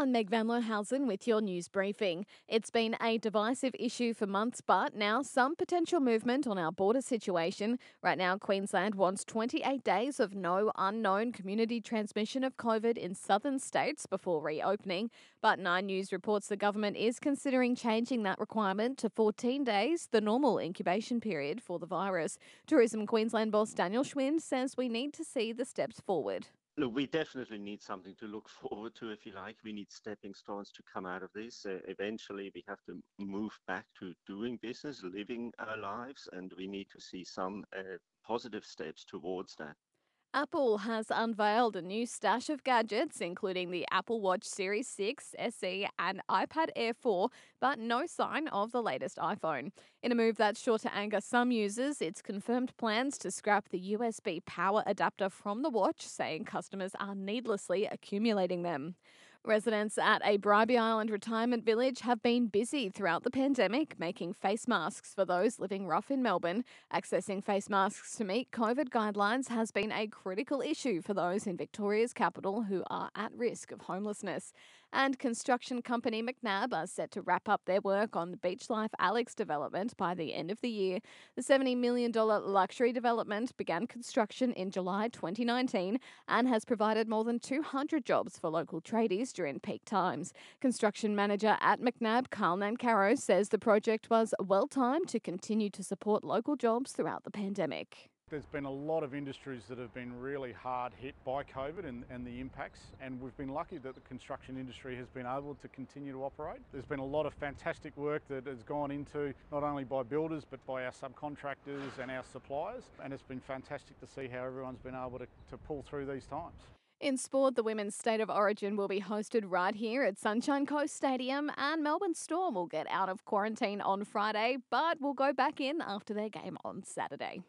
I'm Meg Van Lohausen with your news briefing. It's been a divisive issue for months, but now some potential movement on our border situation. Right now, Queensland wants 28 days of no unknown community transmission of COVID in southern states before reopening. But Nine News reports the government is considering changing that requirement to 14 days, the normal incubation period for the virus. Tourism Queensland boss Daniel Gschwind says we need to see the steps forward. We definitely need something to look forward to, if you like. We need stepping stones to come out of this. Uh, eventually, we have to move back to doing business, living our lives, and we need to see some uh, positive steps towards that. Apple has unveiled a new stash of gadgets, including the Apple Watch Series 6, SE, and iPad Air 4, but no sign of the latest iPhone. In a move that's sure to anger some users, it's confirmed plans to scrap the USB power adapter from the watch, saying customers are needlessly accumulating them. Residents at a Bribie Island retirement village have been busy throughout the pandemic, making face masks for those living rough in Melbourne. Accessing face masks to meet COVID guidelines has been a critical issue for those in Victoria's capital who are at risk of homelessness. And construction company McNab are set to wrap up their work on the Beach Life Alex development by the end of the year. The $70 million luxury development began construction in July 2019 and has provided more than 200 jobs for local tradies during peak times. Construction manager at McNab, Carl Nancaro, says the project was well timed to continue to support local jobs throughout the pandemic. There's been a lot of industries that have been really hard hit by COVID and, and, the impacts, and we've been lucky that the construction industry has been able to continue to operate. There's been a lot of fantastic work that has gone into not only by builders but by our subcontractors and our suppliers, and it's been fantastic to see how everyone's been able to, to pull through these times. In sport, the Women's State of Origin will be hosted right here at Sunshine Coast Stadium, and Melbourne Storm will get out of quarantine on Friday, but will go back in after their game on Saturday.